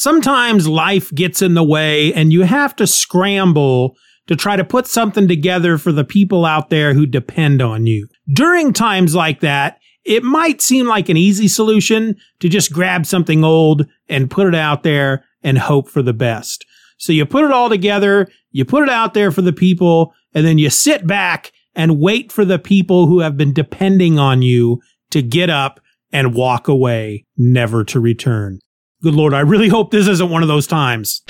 sometimes life gets in the way and you have to scramble to try to put something together for the people out there who depend on you. During times like that, it might seem like an easy solution to just grab something old and put it out there and hope for the best. So you put it all together, you put it out there for the people, and then you sit back and wait for the people who have been depending on you to get up and walk away, never to return. Good Lord, I really hope this isn't one of those times.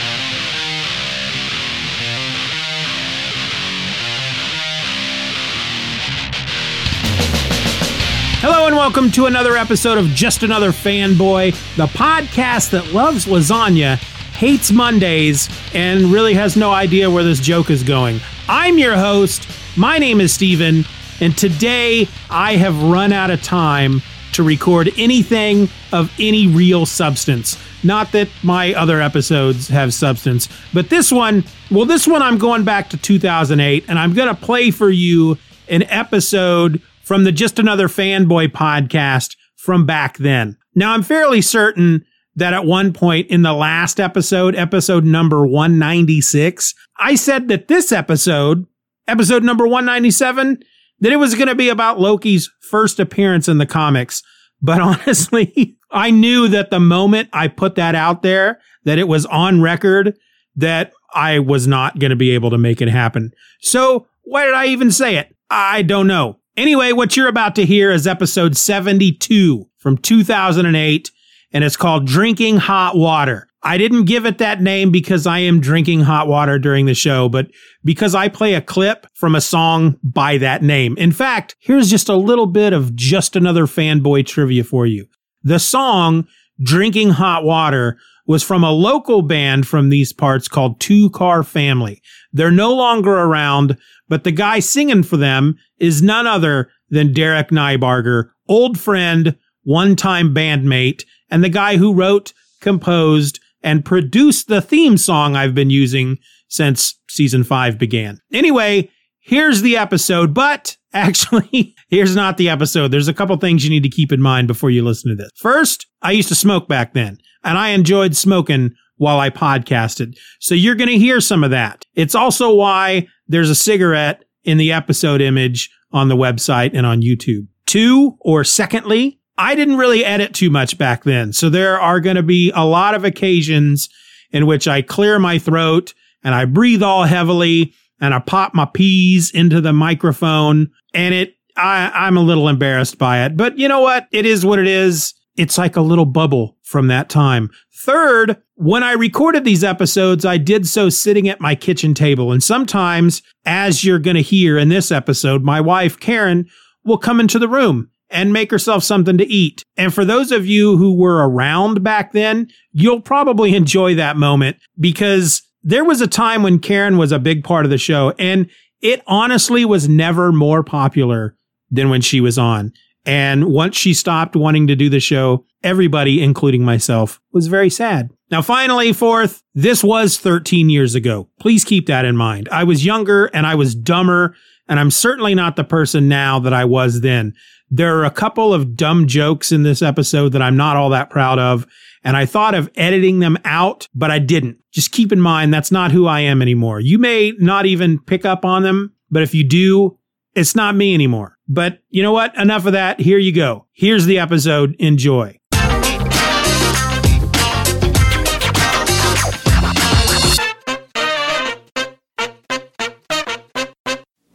Hello and welcome to another episode of Just Another Fanboy, the podcast that loves lasagna, hates Mondays, and really has no idea where this joke is going. I'm your host. My name is Steven, and today I have run out of time to record anything of any real substance. Not that my other episodes have substance, but this one, well, this one I'm going back to 2008, and I'm going to play for you an episode from the Just Another Fanboy podcast from back then. Now, I'm fairly certain that at one point in the last episode, episode number 196, I said that this episode, episode number 197, that it was going to be about Loki's first appearance in the comics. But honestly, I knew that the moment I put that out there, that it was on record, that I was not going to be able to make it happen. So why did I even say it? I don't know. Anyway, what you're about to hear is episode 72 from 2008, and it's called Drinking Hot Water. I didn't give it that name because I am drinking hot water during the show, but because I play a clip from a song by that name. In fact, here's just a little bit of just another fanboy trivia for you. The song Drinking Hot Water was from a local band from these parts called Two Car Family. They're no longer around, but the guy singing for them is none other than Derek Nybarger, old friend, one time bandmate, and the guy who wrote, composed, and produced the theme song I've been using since season five began. Anyway, here's the episode, but actually, here's not the episode. There's a couple things you need to keep in mind before you listen to this. First, I used to smoke back then, and I enjoyed smoking while I podcasted. So you're going to hear some of that. It's also why there's a cigarette in the episode image on the website and on YouTube. Two, or secondly, I didn't really edit too much back then. So there are going to be a lot of occasions in which I clear my throat and I breathe all heavily and I pop my peas into the microphone and it, I, I'm a little embarrassed by it, but you know what? It is what it is. It's like a little bubble from that time. Third, when I recorded these episodes, I did so sitting at my kitchen table. And sometimes, as you're going to hear in this episode, my wife, Karen, will come into the room and make herself something to eat. And for those of you who were around back then, you'll probably enjoy that moment because there was a time when Karen was a big part of the show and it honestly was never more popular than when she was on. And once she stopped wanting to do the show, everybody, including myself, was very sad. Now, finally, fourth, this was 13 years ago. Please keep that in mind. I was younger and I was dumber, and I'm certainly not the person now that I was then. There are a couple of dumb jokes in this episode that I'm not all that proud of, and I thought of editing them out, but I didn't. Just keep in mind that's not who I am anymore. You may not even pick up on them, but if you do, it's not me anymore. But you know what? Enough of that. Here you go. Here's the episode. Enjoy.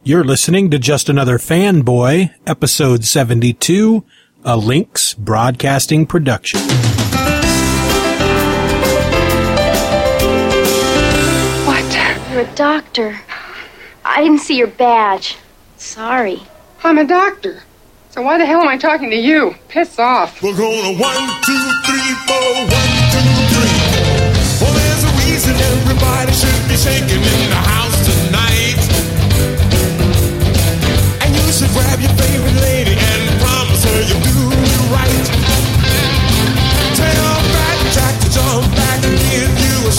You're listening to Just Another Fanboy, episode 72, a Lynx Broadcasting production. What? You're a doctor. I didn't see your badge. Sorry. I'm a doctor. So why the hell am I talking to you? Piss off. We're gonna one, two, three, four, one, two, three. Well, there's a reason everybody should be shaking in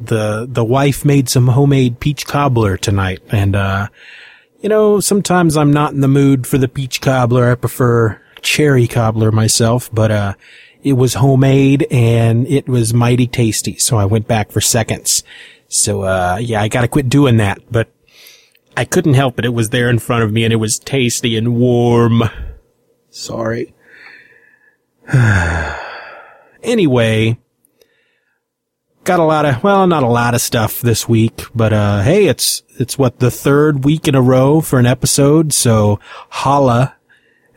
The, the wife made some homemade peach cobbler tonight, and, uh, you know, sometimes I'm not in the mood for the peach cobbler. I prefer cherry cobbler myself, but, uh, it was homemade and it was mighty tasty, so I went back for seconds. So, uh, yeah, I gotta quit doing that, but I couldn't help it. It was there in front of me and it was tasty and warm. Sorry. anyway, got a lot of, well, not a lot of stuff this week, but, uh, hey, it's, it's what the third week in a row for an episode. So holla,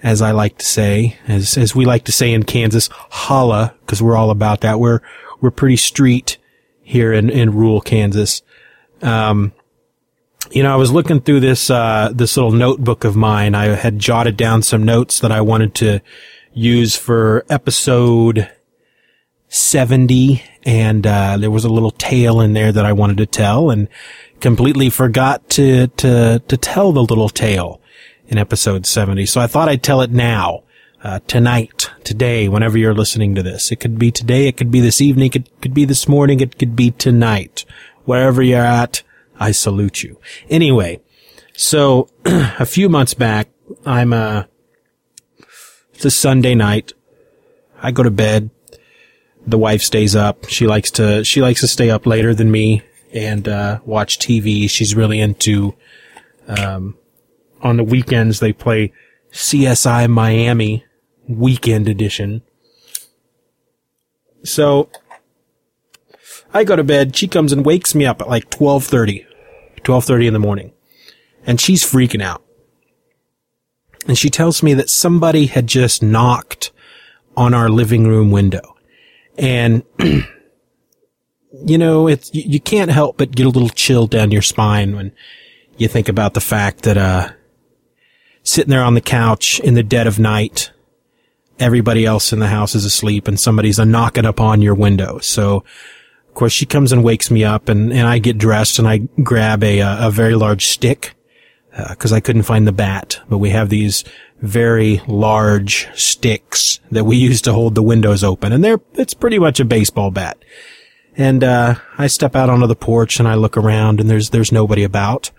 as I like to say, as, as we like to say in Kansas, holla, cause we're all about that. We're, we're pretty street here in, in rural Kansas. Um, you know, I was looking through this, uh, this little notebook of mine. I had jotted down some notes that I wanted to use for episode 70. And, uh, there was a little tale in there that I wanted to tell and completely forgot to, to, to tell the little tale in episode 70. So I thought I'd tell it now. Uh, tonight, today, whenever you're listening to this. It could be today, it could be this evening, it could be this morning, it could be tonight. Wherever you're at, I salute you. Anyway, so a few months back, I'm, uh, it's a Sunday night. I go to bed. The wife stays up. She likes to, she likes to stay up later than me and, uh, watch TV. She's really into, um, on the weekends they play CSI Miami weekend edition. So I go to bed. She comes and wakes me up at like 1230. 12:30 in the morning. And she's freaking out. And she tells me that somebody had just knocked on our living room window. And you know, it's you, you can't help but get a little chill down your spine when you think about the fact that uh sitting there on the couch in the dead of night everybody else in the house is asleep and somebody's a knocking upon your window. So of course, she comes and wakes me up, and, and I get dressed and I grab a uh, a very large stick because uh, I couldn't find the bat. But we have these very large sticks that we use to hold the windows open, and they're it's pretty much a baseball bat. And uh, I step out onto the porch and I look around, and there's there's nobody about.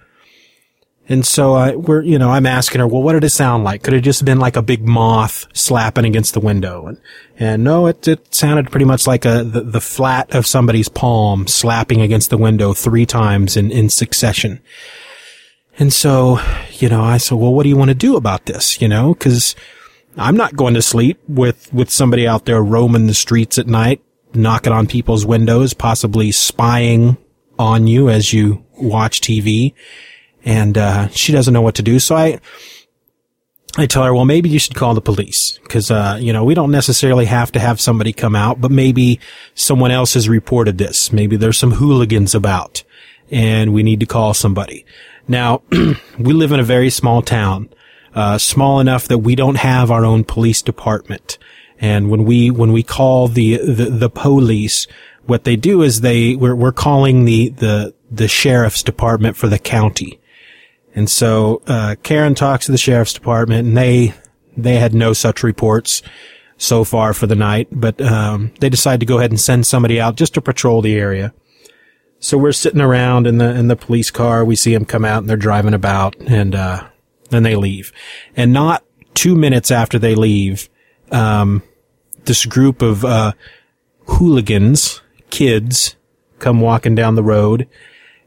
And so I, we're, you know, I'm asking her, well, what did it sound like? Could it just have been like a big moth slapping against the window? And, and no, it, it sounded pretty much like a, the, the flat of somebody's palm slapping against the window three times in, in succession. And so, you know, I said, well, what do you want to do about this? You know, cause I'm not going to sleep with, with somebody out there roaming the streets at night, knocking on people's windows, possibly spying on you as you watch TV and uh, she doesn't know what to do. So I, I tell her, well, maybe you should call the police because, uh, you know, we don't necessarily have to have somebody come out, but maybe someone else has reported this. Maybe there's some hooligans about and we need to call somebody. Now, we live in a very small town, uh, small enough that we don't have our own police department. And when we, when we call the, the, the police, what they do is they, we're, we're calling the, the, the sheriff's department for the county. And so, uh, Karen talks to the sheriff's department and they, they had no such reports so far for the night, but, um, they decide to go ahead and send somebody out just to patrol the area. So we're sitting around in the, in the police car. We see them come out and they're driving about and, uh, then they leave. And not two minutes after they leave, um, this group of, uh, hooligans, kids, come walking down the road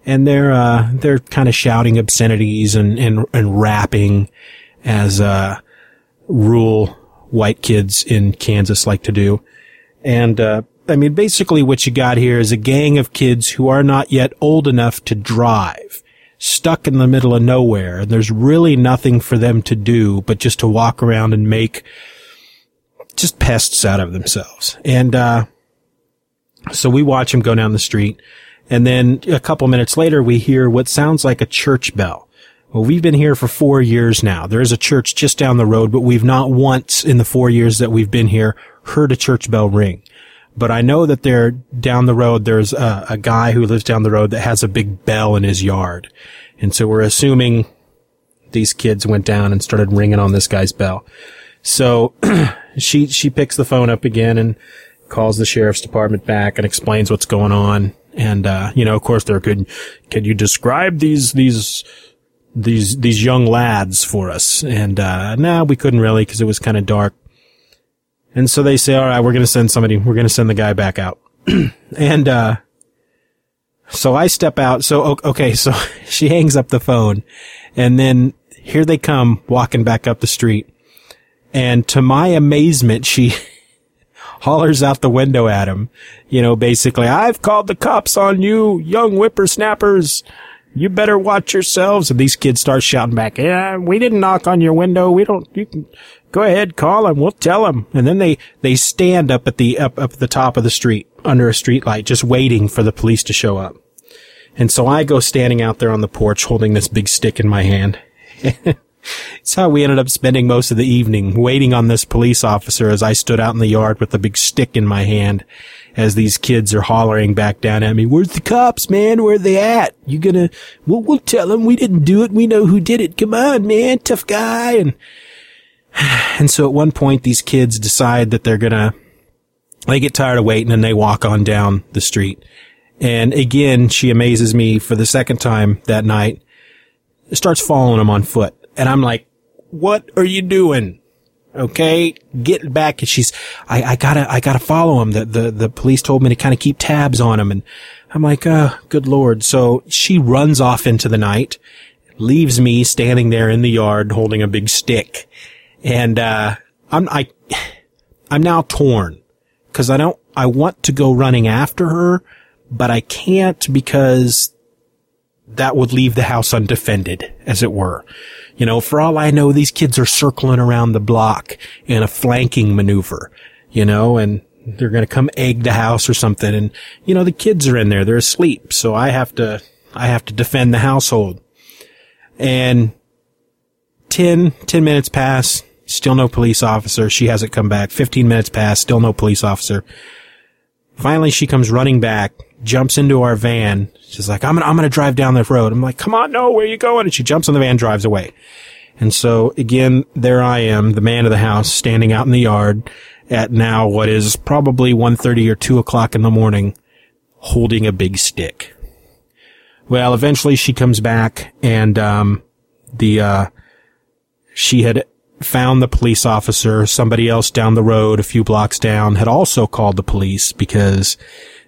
and they're uh, they're kind of shouting obscenities and and, and rapping as uh, rural white kids in Kansas like to do. And uh, I mean, basically, what you got here is a gang of kids who are not yet old enough to drive, stuck in the middle of nowhere, and there's really nothing for them to do but just to walk around and make just pests out of themselves. And uh, so we watch them go down the street and then a couple minutes later, we hear what sounds like a church bell. Well, we've been here for four years now. There is a church just down the road, but we've not once in the four years that we've been here heard a church bell ring. But I know that there down the road, there's a, a guy who lives down the road that has a big bell in his yard. And so we're assuming these kids went down and started ringing on this guy's bell. So she she picks the phone up again and calls the sheriff's department back and explains what's going on. And uh, you know, of course, they're could could you describe these these these these young lads for us? And uh, nah, we couldn't really because it was kind of dark. And so they say, all right, we're going to send somebody. We're going to send the guy back out. and uh, so I step out. So okay, so she hangs up the phone, and then here they come walking back up the street. And to my amazement, she hollers out the window at him. You know, basically, I've called the cops on you, young whippersnappers. You better watch yourselves. And these kids start shouting back, yeah, we didn't knock on your window. We don't, you can go ahead, call them. We'll tell them. And then they, they stand up at the, up, up at the top of the street under a street light, just waiting for the police to show up. And so I go standing out there on the porch holding this big stick in my hand. It's how we ended up spending most of the evening waiting on this police officer as I stood out in the yard with a big stick in my hand as these kids are hollering back down at me. Where's the cops, man? Where are they at? You gonna, we'll, we'll tell them we didn't do it. We know who did it. Come on, man. Tough guy. And, and so at one point, these kids decide that they're gonna, they get tired of waiting and they walk on down the street. And again, she amazes me for the second time that night. Starts following them on foot. And I'm like, what are you doing? Okay, get back. And she's, I, I gotta, I gotta follow him. The, the, the police told me to kind of keep tabs on him. And I'm like, oh, good Lord. So she runs off into the night, leaves me standing there in the yard holding a big stick. And, uh, I'm, I, I'm now torn because I don't, I want to go running after her, but I can't because that would leave the house undefended, as it were. You know, for all I know, these kids are circling around the block in a flanking maneuver, you know, and they're going to come egg the house or something. And, you know, the kids are in there. They're asleep. So I have to, I have to defend the household. And 10, 10 minutes pass. Still no police officer. She hasn't come back. 15 minutes pass. Still no police officer. Finally, she comes running back, jumps into our van. She's like, I'm gonna, I'm gonna drive down the road. I'm like, come on, no, where are you going? And she jumps in the van, drives away. And so again, there I am, the man of the house, standing out in the yard at now what is probably 1.30 or 2 o'clock in the morning, holding a big stick. Well, eventually she comes back and, um, the, uh, she had found the police officer. Somebody else down the road, a few blocks down, had also called the police because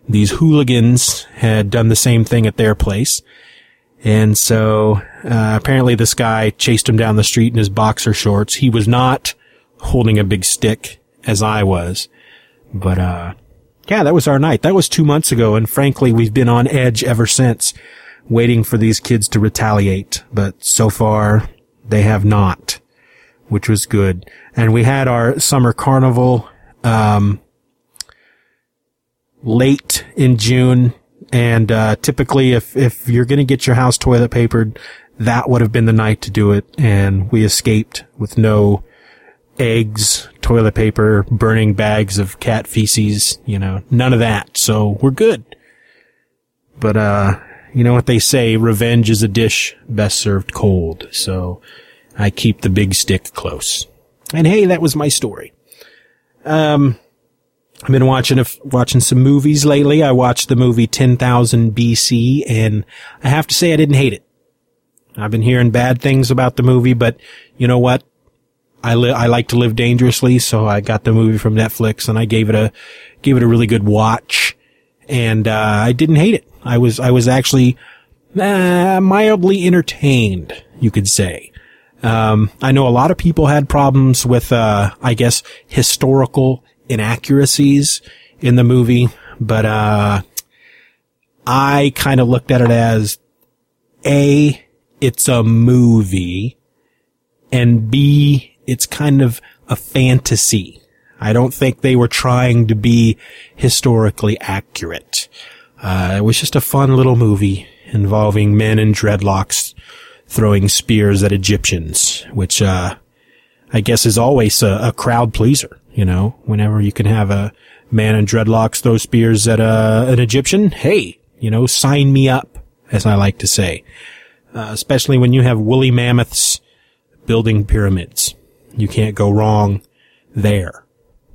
these hooligans had done the same thing at their place. And so, uh, apparently this guy chased him down the street in his boxer shorts. He was not holding a big stick as I was. But, uh, yeah, that was our night. That was two months ago. And frankly, we've been on edge ever since waiting for these kids to retaliate. But so far, they have not, which was good. And we had our summer carnival, um, late in June. And, uh, typically if, if you're going to get your house toilet papered, that would have been the night to do it. And we escaped with no eggs, toilet paper, burning bags of cat feces, you know, none of that. So we're good. But, uh, you know what they say, revenge is a dish best served cold. So I keep the big stick close. And hey, that was my story. Um, I've been watching a, watching some movies lately. I watched the movie 10,000 BC and I have to say I didn't hate it. I've been hearing bad things about the movie, but you know what? I li- I like to live dangerously, so I got the movie from Netflix and I gave it a gave it a really good watch, and uh, I didn't hate it. I was I was actually uh, mildly entertained, you could say. Um, I know a lot of people had problems with, uh, I guess, historical inaccuracies in the movie, but uh, I kind of looked at it as a it's a movie, and B it's kind of a fantasy. I don't think they were trying to be historically accurate. Uh, it was just a fun little movie involving men in dreadlocks throwing spears at Egyptians, which, uh, I guess is always a, a, crowd pleaser, you know, whenever you can have a man in dreadlocks throw spears at a, an Egyptian. Hey, you know, sign me up, as I like to say. Uh, especially when you have woolly mammoths building pyramids. You can't go wrong there.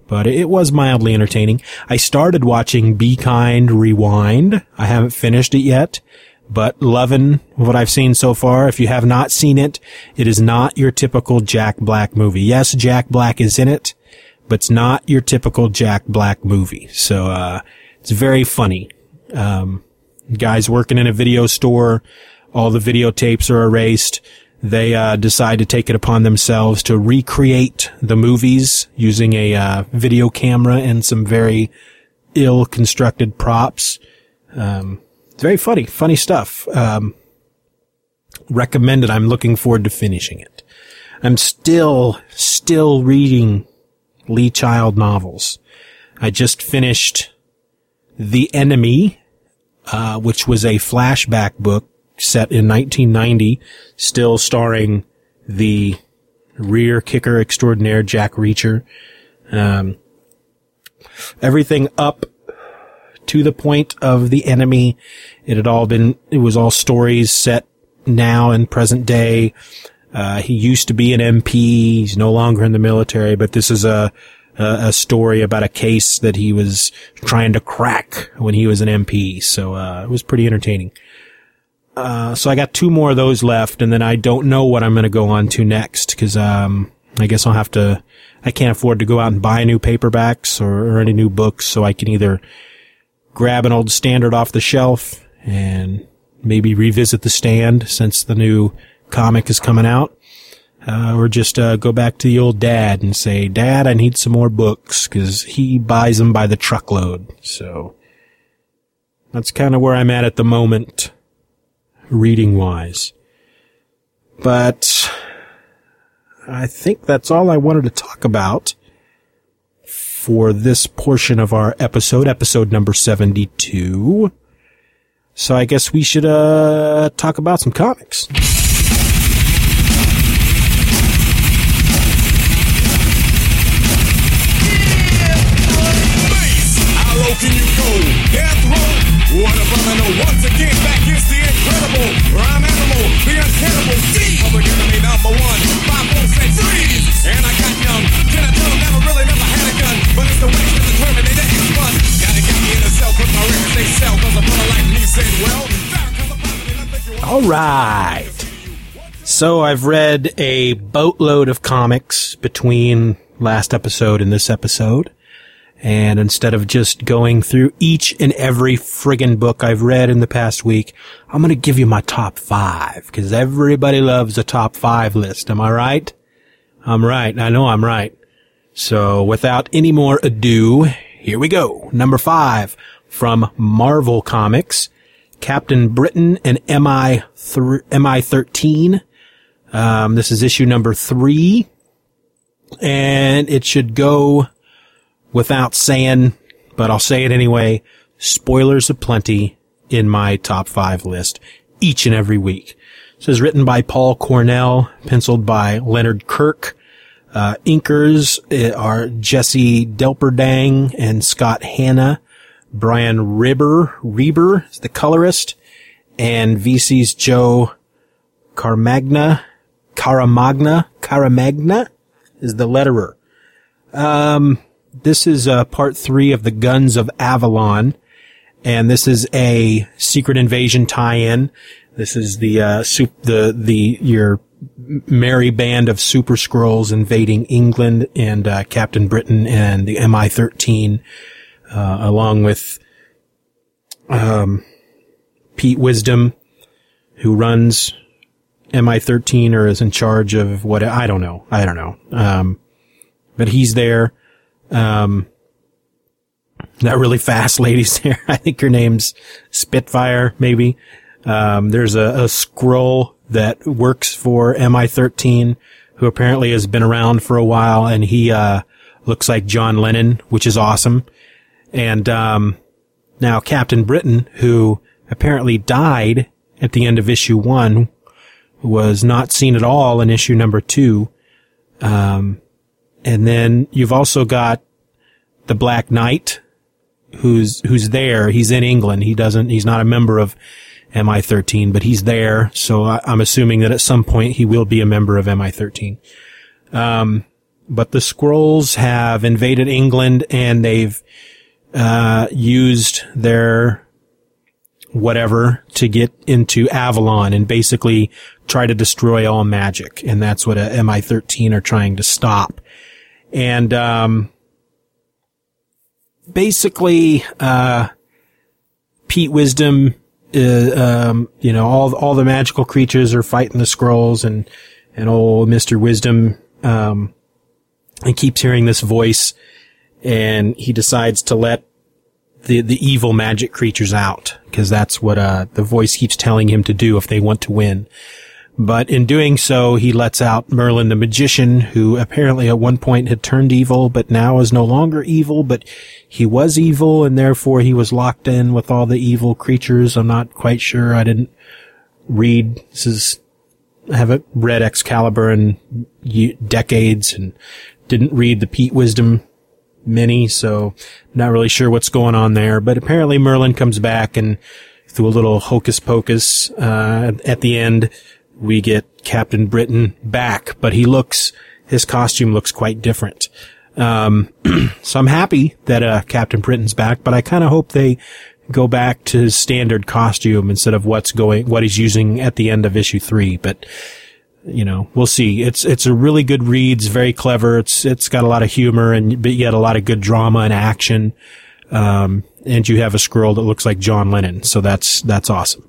But it was mildly entertaining. I started watching Be Kind Rewind. I haven't finished it yet, but loving what I've seen so far. If you have not seen it, it is not your typical Jack Black movie. Yes, Jack Black is in it, but it's not your typical Jack Black movie. So, uh, it's very funny. Um, guys working in a video store, all the videotapes are erased. They, uh, decide to take it upon themselves to recreate the movies using a, uh, video camera and some very ill constructed props. Um, it's very funny, funny stuff. Um, recommended. I'm looking forward to finishing it. I'm still, still reading Lee Child novels. I just finished The Enemy, uh, which was a flashback book set in 1990, still starring the rear kicker extraordinaire Jack Reacher. Um, everything up to the point of the enemy. It had all been, it was all stories set now in present day. Uh, he used to be an MP. He's no longer in the military, but this is a, a, a story about a case that he was trying to crack when he was an MP. So, uh, it was pretty entertaining. Uh, so I got two more of those left, and then I don't know what I'm going to go on to next because um, I guess I'll have to. I can't afford to go out and buy new paperbacks or, or any new books, so I can either grab an old standard off the shelf and maybe revisit the stand since the new comic is coming out, uh, or just uh, go back to the old dad and say, "Dad, I need some more books," because he buys them by the truckload. So that's kind of where I'm at at the moment reading wise. But I think that's all I wanted to talk about for this portion of our episode, episode number 72. So I guess we should, uh, talk about some comics. Can you go? Death row? What a. Once again, back is the incredible rhyme animal, the uncannibal D. Public enemy number. And I got young. Can I tell never really never had a gun? But it's the X fun. Gotta get me in a cell, put my records they sell. Cause a brother like me said, well, All right. So I've read a boatload of comics between last episode and this episode. And instead of just going through each and every friggin' book I've read in the past week, I'm to give you my top five because everybody loves a top five list. Am I right? I'm right. I know I'm right. So without any more ado, here we go. Number five from Marvel Comics, Captain Britain and MI th- MI13. Um, this is issue number three, and it should go without saying, but I'll say it anyway. Spoilers aplenty in my top five list each and every week. This is written by Paul Cornell, penciled by Leonard Kirk. Uh, inkers uh, are Jesse Delperdang and Scott Hanna. Brian Ribber, Reber is the colorist, and VC's Joe Carmagna, Caramagna, Caramagna is the letterer. Um, this is uh, part three of the Guns of Avalon, and this is a Secret Invasion tie-in. This is the uh, sup- the the your merry band of super Skrulls invading England and uh, Captain Britain and the MI13, uh, along with um, Pete Wisdom, who runs MI13 or is in charge of what I don't know. I don't know. Um, but he's there. Um, that really fast lady's there. I think her name's Spitfire, maybe. Um, there's a, a Skrull that works for MI13 who apparently has been around for a while and he, uh, looks like John Lennon, which is awesome. And, um, now Captain Britain, who apparently died at the end of issue one, was not seen at all in issue number two. Um, and then you've also got the Black Knight, who's who's there. He's in England. He doesn't. He's not a member of MI13, but he's there. So I, I'm assuming that at some point he will be a member of MI13. Um, but the Skrulls have invaded England and they've, uh, used their whatever to get into Avalon and basically try to destroy all magic. And that's what a MI13 are trying to stop. And, um, basically, uh, Pete Wisdom, uh, um, you know, all, all the magical creatures are fighting the Skrulls, and, and old Mr. Wisdom, um, and keeps hearing this voice and he decides to let the, the evil magic creatures out because that's what, uh, the voice keeps telling him to do if they want to win. But in doing so, he lets out Merlin the magician, who apparently at one point had turned evil, but now is no longer evil, but he was evil and therefore he was locked in with all the evil creatures. I'm not quite sure. I didn't read. This is, I haven't read Excalibur in decades and didn't read the Pete Wisdom mini, so not really sure what's going on there. But apparently Merlin comes back and through a little hocus pocus, uh, at the end, we get Captain Britain back, but he looks, his costume looks quite different. Um, so I'm happy that, uh, Captain Britain's back, but I kind of hope they go back to his standard costume instead of what's going, what he's using at the end of issue three. But, you know, we'll see. It's, it's a really good read. It's very clever. It's, it's got a lot of humor and, but yet a lot of good drama and action. Um, and you have a Skrull that looks like John Lennon. So that's, that's awesome.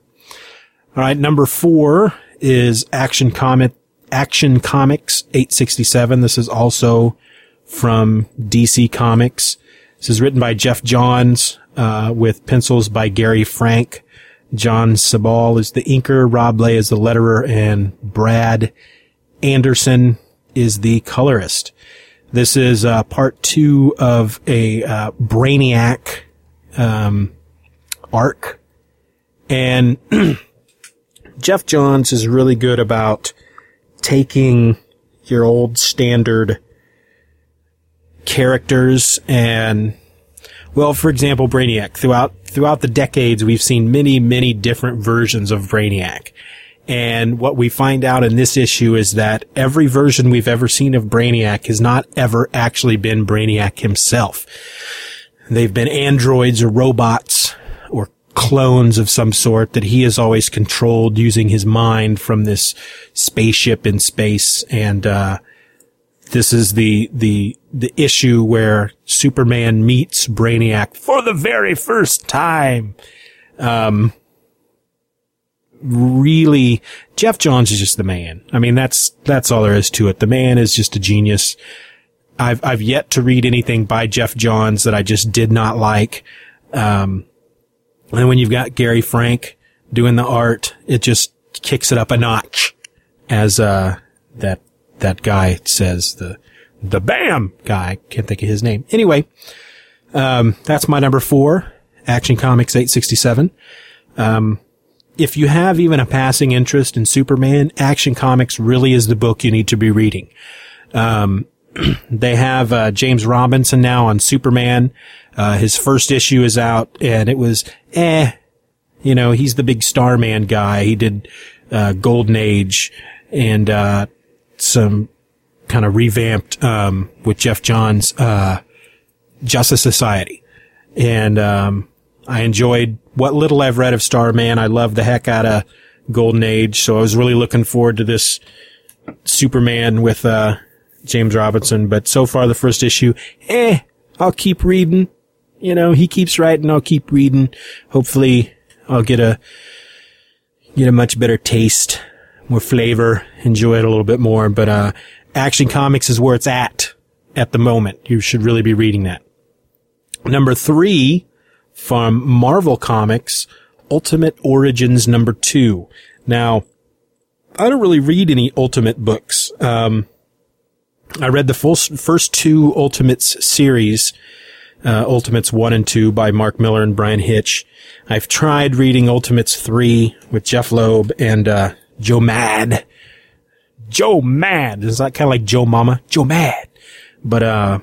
All right. Number four is Action Comic, Action Comics 867. This is also from DC Comics. This is written by Geoff Johns, uh, with pencils by Gary Frank. Jon Sibal is the inker, Rob Leigh is the letterer, and Brad Anderson is the colorist. This is, uh, part two of a, uh, Brainiac, um, arc. And Geoff Johns is really good about taking your old standard characters and well, for example, Brainiac. Throughout throughout the decades, we've seen many, many different versions of Brainiac. And what we find out in this issue is that every version we've ever seen of Brainiac has not ever actually been Brainiac himself. They've been androids or robots or clones of some sort that he has always controlled using his mind from this spaceship in space. And, uh, this is the, the, the issue where Superman meets Brainiac for the very first time. Um, really, Geoff Johns is just the man. I mean, that's, that's all there is to it. The man is just a genius. I've, I've yet to read anything by Geoff Johns that I just did not like. Um, and when you've got Gary Frank doing the art, it just kicks it up a notch as, uh, that that guy says the the Bam guy. Can't think of his name. Anyway, um, that's my number four. Action Comics 867. Um, if you have even a passing interest in Superman, Action Comics really is the book you need to be reading. Um, they have uh, James Robinson now on Superman. Uh, his first issue is out, and it was eh. You know, he's the big Starman guy. He did uh, Golden Age and uh, some kind of revamped um, with Geoff Johns uh, Justice Society, and um, I enjoyed what little I've read of Starman. I love the heck out of Golden Age, so I was really looking forward to this Superman with uh, James Robinson. But so far, the first issue, eh, I'll keep reading. You know, he keeps writing, I'll keep reading. Hopefully, I'll get a get a much better taste, more flavor, enjoy it a little bit more. But uh, Action Comics is where it's at at the moment. You should really be reading that. Number three from Marvel Comics, Ultimate Origins number two. Now, I don't really read any Ultimate books. Um, I read the full first two Ultimates series, uh, Ultimates one and two by Mark Millar and Bryan Hitch. I've tried reading Ultimates three with Jeph Loeb and, uh, Joe Mad. Joe Mad. Is that kind of like Joe Mama? Joe Mad. But, uh,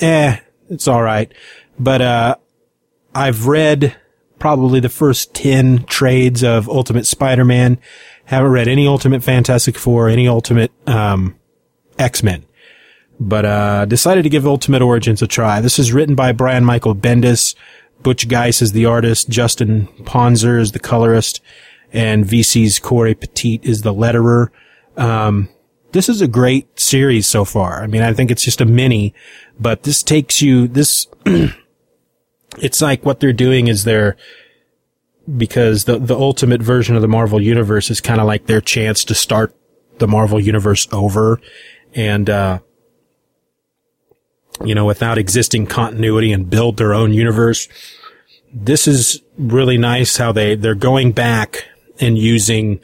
eh, it's all right. But, uh, I've read probably the first 10 trades of Ultimate Spider-Man. Haven't read any Ultimate Fantastic Four, any Ultimate, um, X-Men. But, uh, decided to give Ultimate Origins a try. This is written by Brian Michael Bendis. Butch Guice is the artist. Justin Ponsor is the colorist. And VC's Cory Petit is the letterer. Um, this is a great series so far. I mean, I think it's just a mini, but this takes you, this, it's like what they're doing is they're, because the, the ultimate version of the Marvel universe is kind of like their chance to start the Marvel universe over and, uh, you know, without existing continuity and build their own universe. This is really nice how they, they're going back and using,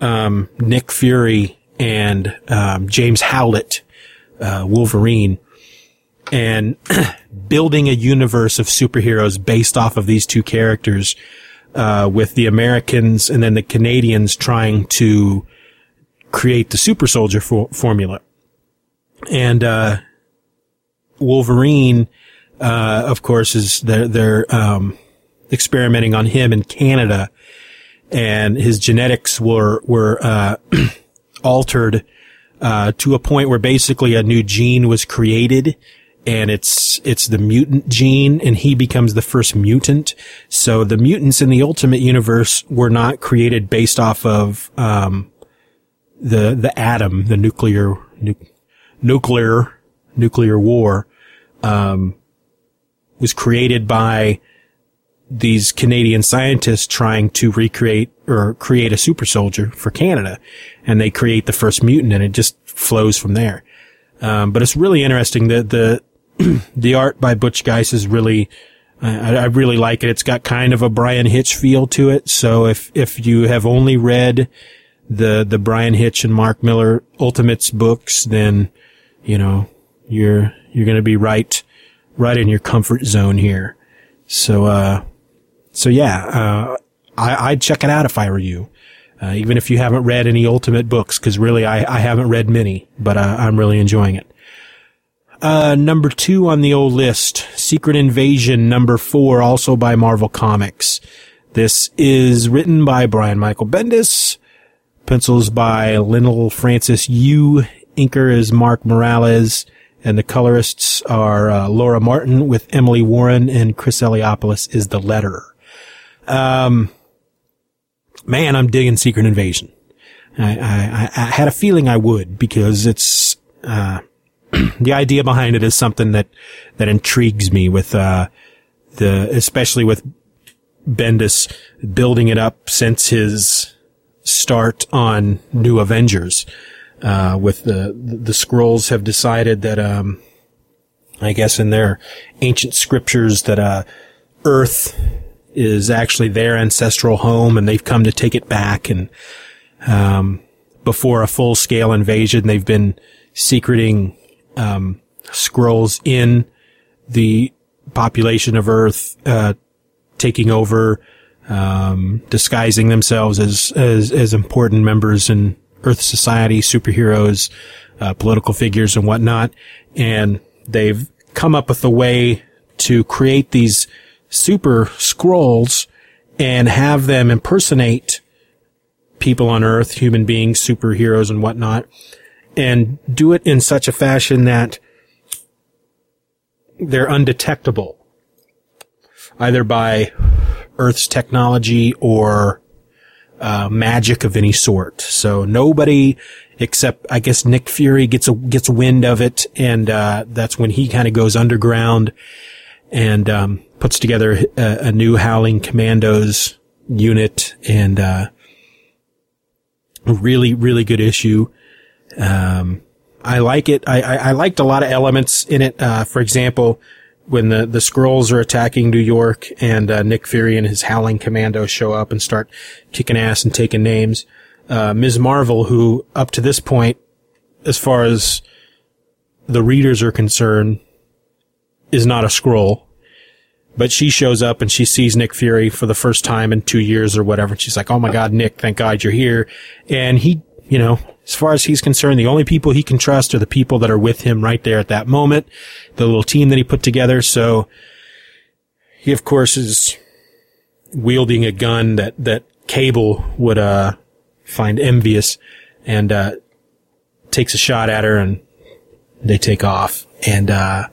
um, Nick Fury and um, James Howlett, uh, Wolverine, and building a universe of superheroes based off of these two characters, uh, with the Americans and then the Canadians trying to create the super soldier for- formula. And, uh, Wolverine, uh, of course, is they're, they're, um, experimenting on him in Canada. And his genetics were, were, uh, altered uh, to a point where basically a new gene was created. And it's it's the mutant gene and he becomes the first mutant. So the mutants in the ultimate universe were not created based off of um, the the atom the nuclear nu- nuclear nuclear war um, was created by these Canadian scientists trying to recreate or create a super soldier for Canada. And they create the first mutant and it just flows from there. Um, but it's really interesting that the, the art by Butch Guice is really, I, I really like it. It's got kind of a Bryan Hitch feel to it. So if, if you have only read the, the Bryan Hitch and Mark Millar Ultimates books, then, you know, you're, you're going to be right, right in your comfort zone here. So, uh, so yeah, uh, I, would check it out if I were you. Uh, even if you haven't read any Ultimate books, because really I, I haven't read many, but uh, I'm really enjoying it. Uh, number two on the old list, Secret Invasion number four, also by Marvel Comics. This is written by Brian Michael Bendis, pencils by Leinil Francis Yu, inker is Mark Morales, and the colorists are uh, Laura Martin with Emily Warren, and Chris Eliopoulos is the letterer. Um, man, I'm digging Secret Invasion. I, I, I had a feeling I would because it's, uh, the idea behind it is something that, that intrigues me with, uh, the, especially with Bendis building it up since his start on New Avengers. Uh, with the, the Skrulls have decided that, um, I guess in their ancient scriptures that, uh, Earth is actually their ancestral home and they've come to take it back. And, um, before a full scale invasion, they've been secreting, um, Skrulls in the population of Earth, uh, taking over, um, disguising themselves as, as, as important members in Earth society, superheroes, uh, political figures and whatnot. And they've come up with a way to create these super Skrulls and have them impersonate people on Earth, human beings, superheroes and whatnot, and do it in such a fashion that they're undetectable, either by Earth's technology or uh, magic of any sort. So nobody except, I guess, Nick Fury gets a gets wind of it, and uh, that's when he kind of goes underground and um, puts together a, a, new Howling Commandos unit and uh, really, really good issue. Um, I like it. I, I, I, liked a lot of elements in it. Uh, for example, when the, the Skrulls are attacking New York and uh, Nick Fury and his Howling Commandos show up and start kicking ass and taking names, uh, Ms. Marvel, who up to this point, as far as the readers are concerned, is not a Skrull. But she shows up and she sees Nick Fury for the first time in two years or whatever. And she's like, Oh my God, Nick, thank God you're here. And he, you know, as far as he's concerned, the only people he can trust are the people that are with him right there at that moment, the little team that he put together. So he, of course, is wielding a gun that, that Cable would, uh, find envious and, uh, takes a shot at her and they take off. And, uh,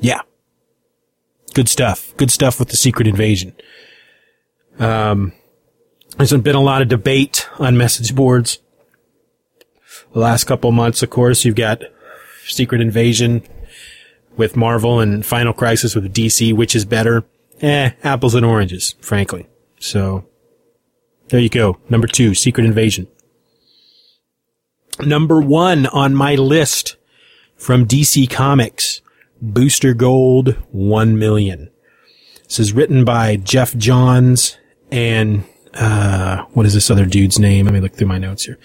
yeah. Good stuff. Good stuff with the secret invasion. Um, there's been a lot of debate on message boards. The last couple months, of course, you've got Secret Invasion with Marvel and Final Crisis with DC, which is better? Eh, apples and oranges, frankly. So, there you go. Number two, Secret Invasion. Number one on my list from DC Comics, Booster Gold 1 million. This is written by Geoff Johns and, uh, what is this other dude's name? Let me look through my notes here.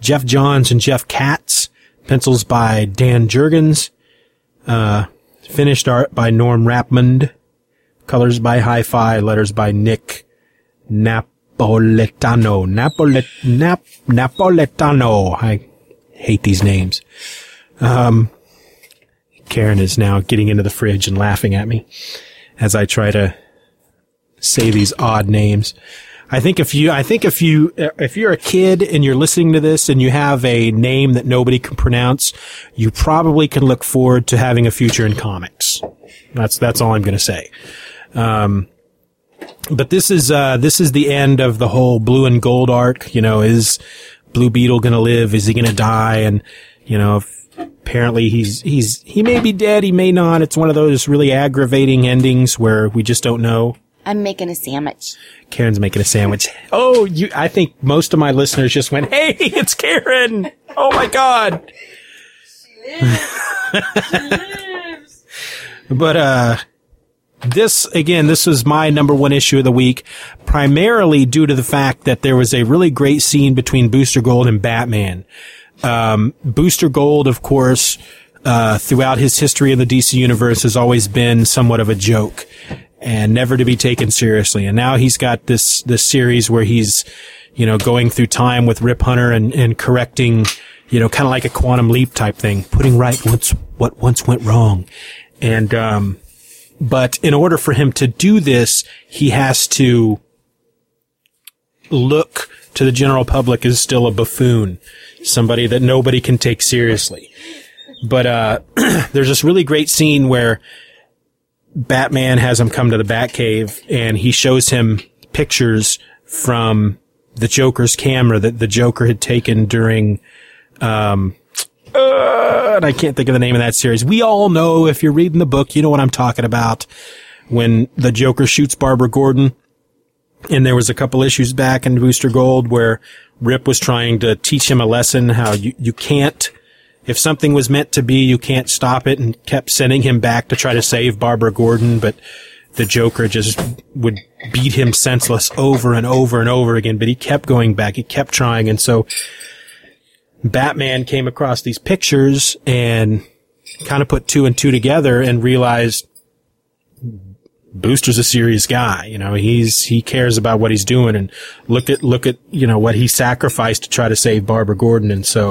Geoff Johns and Jeff Katz. Pencils by Dan Jurgens. Uh, finished art by Norm Rapmund. Colors by Hi-Fi. Letters by Nick Napoletano. Napolet, Nap, Napoletano. I hate these names. Um, Karen is now getting into the fridge and laughing at me as I try to say these odd names. I think if you, I think if you, if you're a kid and you're listening to this and you have a name that nobody can pronounce, you probably can look forward to having a future in comics. That's, that's all I'm going to say. Um, but this is, uh, this is the end of the whole blue and gold arc. You know, is Blue Beetle going to live? Is he going to die? And, you know, if, apparently he's, he's, he may be dead. He may not. It's one of those really aggravating endings where we just don't know. I'm making a sandwich. Karen's making a sandwich. Oh, you, I think most of my listeners just went, Hey, it's Karen. Oh my God. but, uh, this, again, this was my number one issue of the week, primarily due to the fact that there was a really great scene between Booster Gold and Batman. Um, Booster Gold, of course, uh, throughout his history in the DC universe has always been somewhat of a joke and never to be taken seriously. And now he's got this, this series where he's, you know, going through time with Rip Hunter and, and correcting, you know, kind of like a quantum leap type thing, putting right what once went wrong. And, um, but in order for him to do this, he has to look to the general public as still a buffoon, somebody that nobody can take seriously. But, uh, there's this really great scene where Batman has him come to the Batcave and he shows him pictures from the Joker's camera that the Joker had taken during, um, uh, and I can't think of the name of that series. We all know if you're reading the book, you know what I'm talking about. When the Joker shoots Barbara Gordon, and there was a couple issues back in Booster Gold where Rip was trying to teach him a lesson how you, you can't, if something was meant to be, you can't stop it and kept sending him back to try to save Barbara Gordon, but the Joker just would beat him senseless over and over and over again, but he kept going back. He kept trying. And so Batman came across these pictures and kind of put two and two together and realized Booster's a serious guy. You know, he's, he cares about what he's doing and look at, look at, you know, what he sacrificed to try to save Barbara Gordon. And so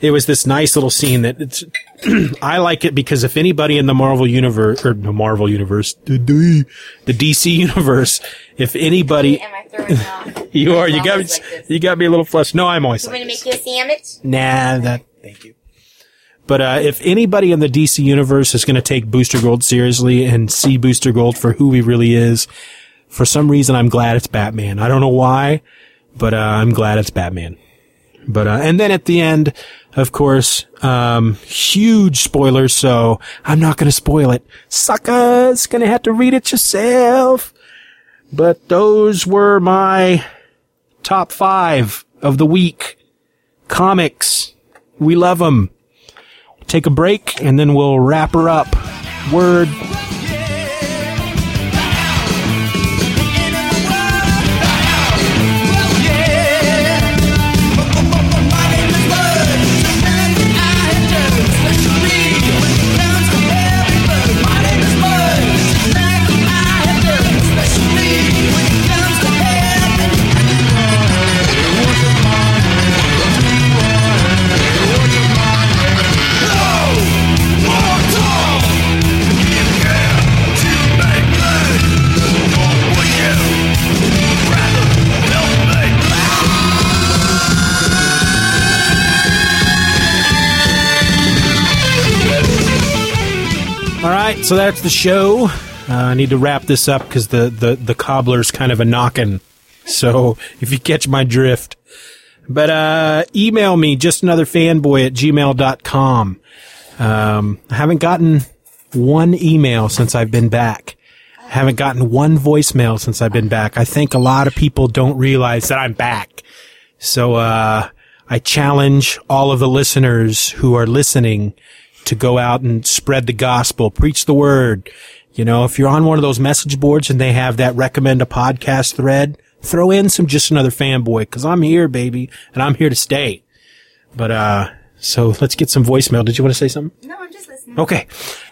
it was this nice little scene that it's, I like it because if anybody in the Marvel universe, or the Marvel universe, the, DC universe, if anybody, you are, you got, always like you got me a little flushed. No, I'm always You like want to make you a sandwich? Nah, that, thank you. But, uh, if anybody in the DC universe is going to take Booster Gold seriously and see Booster Gold for who he really is, for some reason I'm glad it's Batman. I don't know why, but, uh, I'm glad it's Batman. But, uh, and then at the end, of course, um, huge spoilers, so I'm not to spoil it. Suckers, gonna have to read it yourself. But those were my top five of the week. Comics. We love them. Take a break and then we'll wrap her up. Word. So that's the show. Uh, I need to wrap this up because the, the, the cobbler's kind of a knocking. So if you catch my drift. But uh, email me, just another fanboy at gmail.com. Um, I haven't gotten one email since I've been back. I haven't gotten one voicemail since I've been back. I think a lot of people don't realize that I'm back. So uh, I challenge all of the listeners who are listening to go out and spread the gospel, preach the word. You know, if you're on one of those message boards and they have that recommend a podcast thread, throw in some just another fanboy cause I'm here, baby, and I'm here to stay. But, uh, so let's get some voicemail. Did you want to say something? No, I'm just listening. Okay.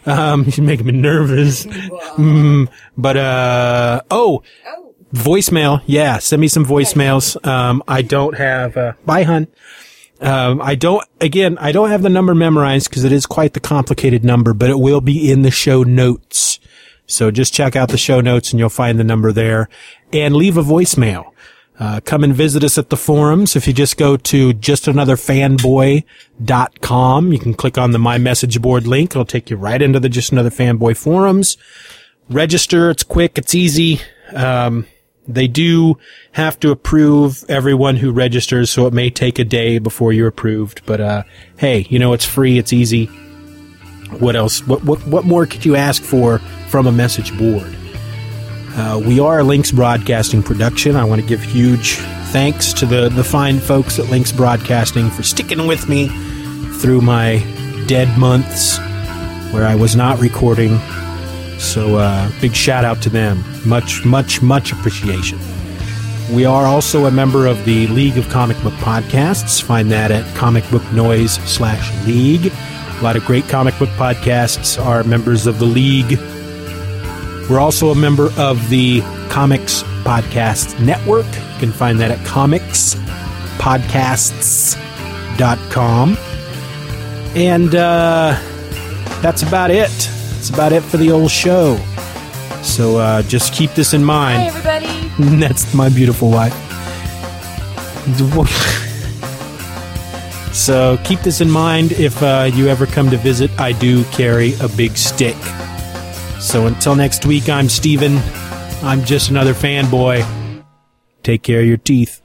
Um, you're making me nervous. Mm, but, uh, oh, Oh, voicemail. Yeah. Send me some voicemails. Um, I don't have, uh, bye, hun. Um, I don't, again, I don't have the number memorized because it is quite the complicated number, but it will be in the show notes. So just check out the show notes and you'll find the number there and leave a voicemail. Uh, come and visit us at the forums. If you just go to justanotherfanboy.com, you can click on the My Message Board link. It'll take you right into the Just Another Fanboy forums. Register. It's quick. It's easy. Um, they do have to approve everyone who registers, so it may take a day before you're approved. But, uh, hey, you know, it's free. It's easy. What else? What, what, what more could you ask for from a message board? Uh, we are Links Broadcasting production. I want to give huge thanks to the, the fine folks at Links Broadcasting for sticking with me through my dead months where I was not recording. So, uh, big shout out to them. Much, much, much appreciation. We are also a member of the League of Comic Book Podcasts. Find that at Comic Book Noise slash League. A lot of great comic book podcasts are members of the League. We're also a member of the Comics Podcast Network. You can find that at comicspodcasts.com. And uh, that's about it. That's about it for the old show. So uh, just keep this in mind. hi everybody. That's my beautiful wife. So keep this in mind if uh, you ever come to visit. I do carry a big stick. So until next week, I'm Steven. I'm just another fanboy. Take care of your teeth.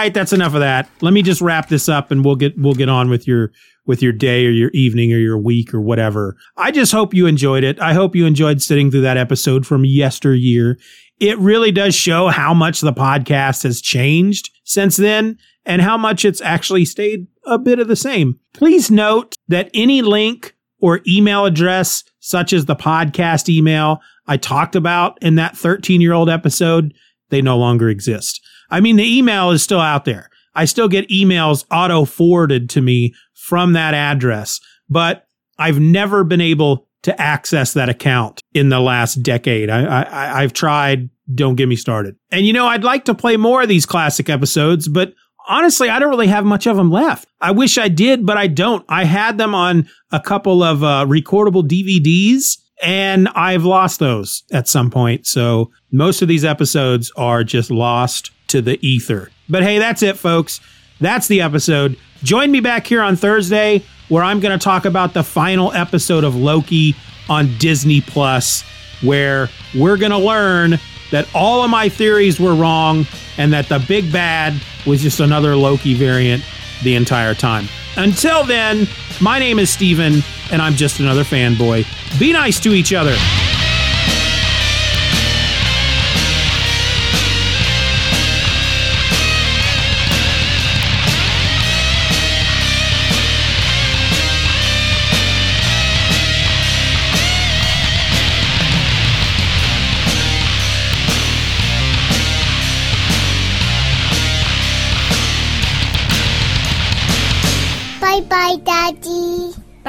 Right, that's enough of that. Let me just wrap this up and we'll get we'll get on with your with your day or your evening or your week or whatever. I just hope you enjoyed it. I hope you enjoyed sitting through that episode from yesteryear. It really does show how much the podcast has changed since then and how much it's actually stayed a bit of the same. Please note that any link or email address, such as the podcast email I talked about in that 13 year old episode, they no longer exist. I mean, the email is still out there. I still get emails auto forwarded to me from that address, but I've never been able to access that account in the last decade. I, I, I've tried. Don't get me started. And you know, I'd like to play more of these classic episodes, but honestly, I don't really have much of them left. I wish I did, but I don't. I had them on a couple of uh, recordable DVDs and I've lost those at some point. So most of these episodes are just lost to the ether. But hey, that's it, folks. That's the episode. Join me back here on Thursday where I'm going to talk about the final episode of Loki on Disney Plus, where we're going to learn that all of my theories were wrong and that the big bad was just another Loki variant the entire time. Until then, my name is Steven, and I'm just another fanboy. Be nice to each other.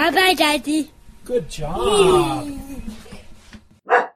Bye bye, Daddy. Good job.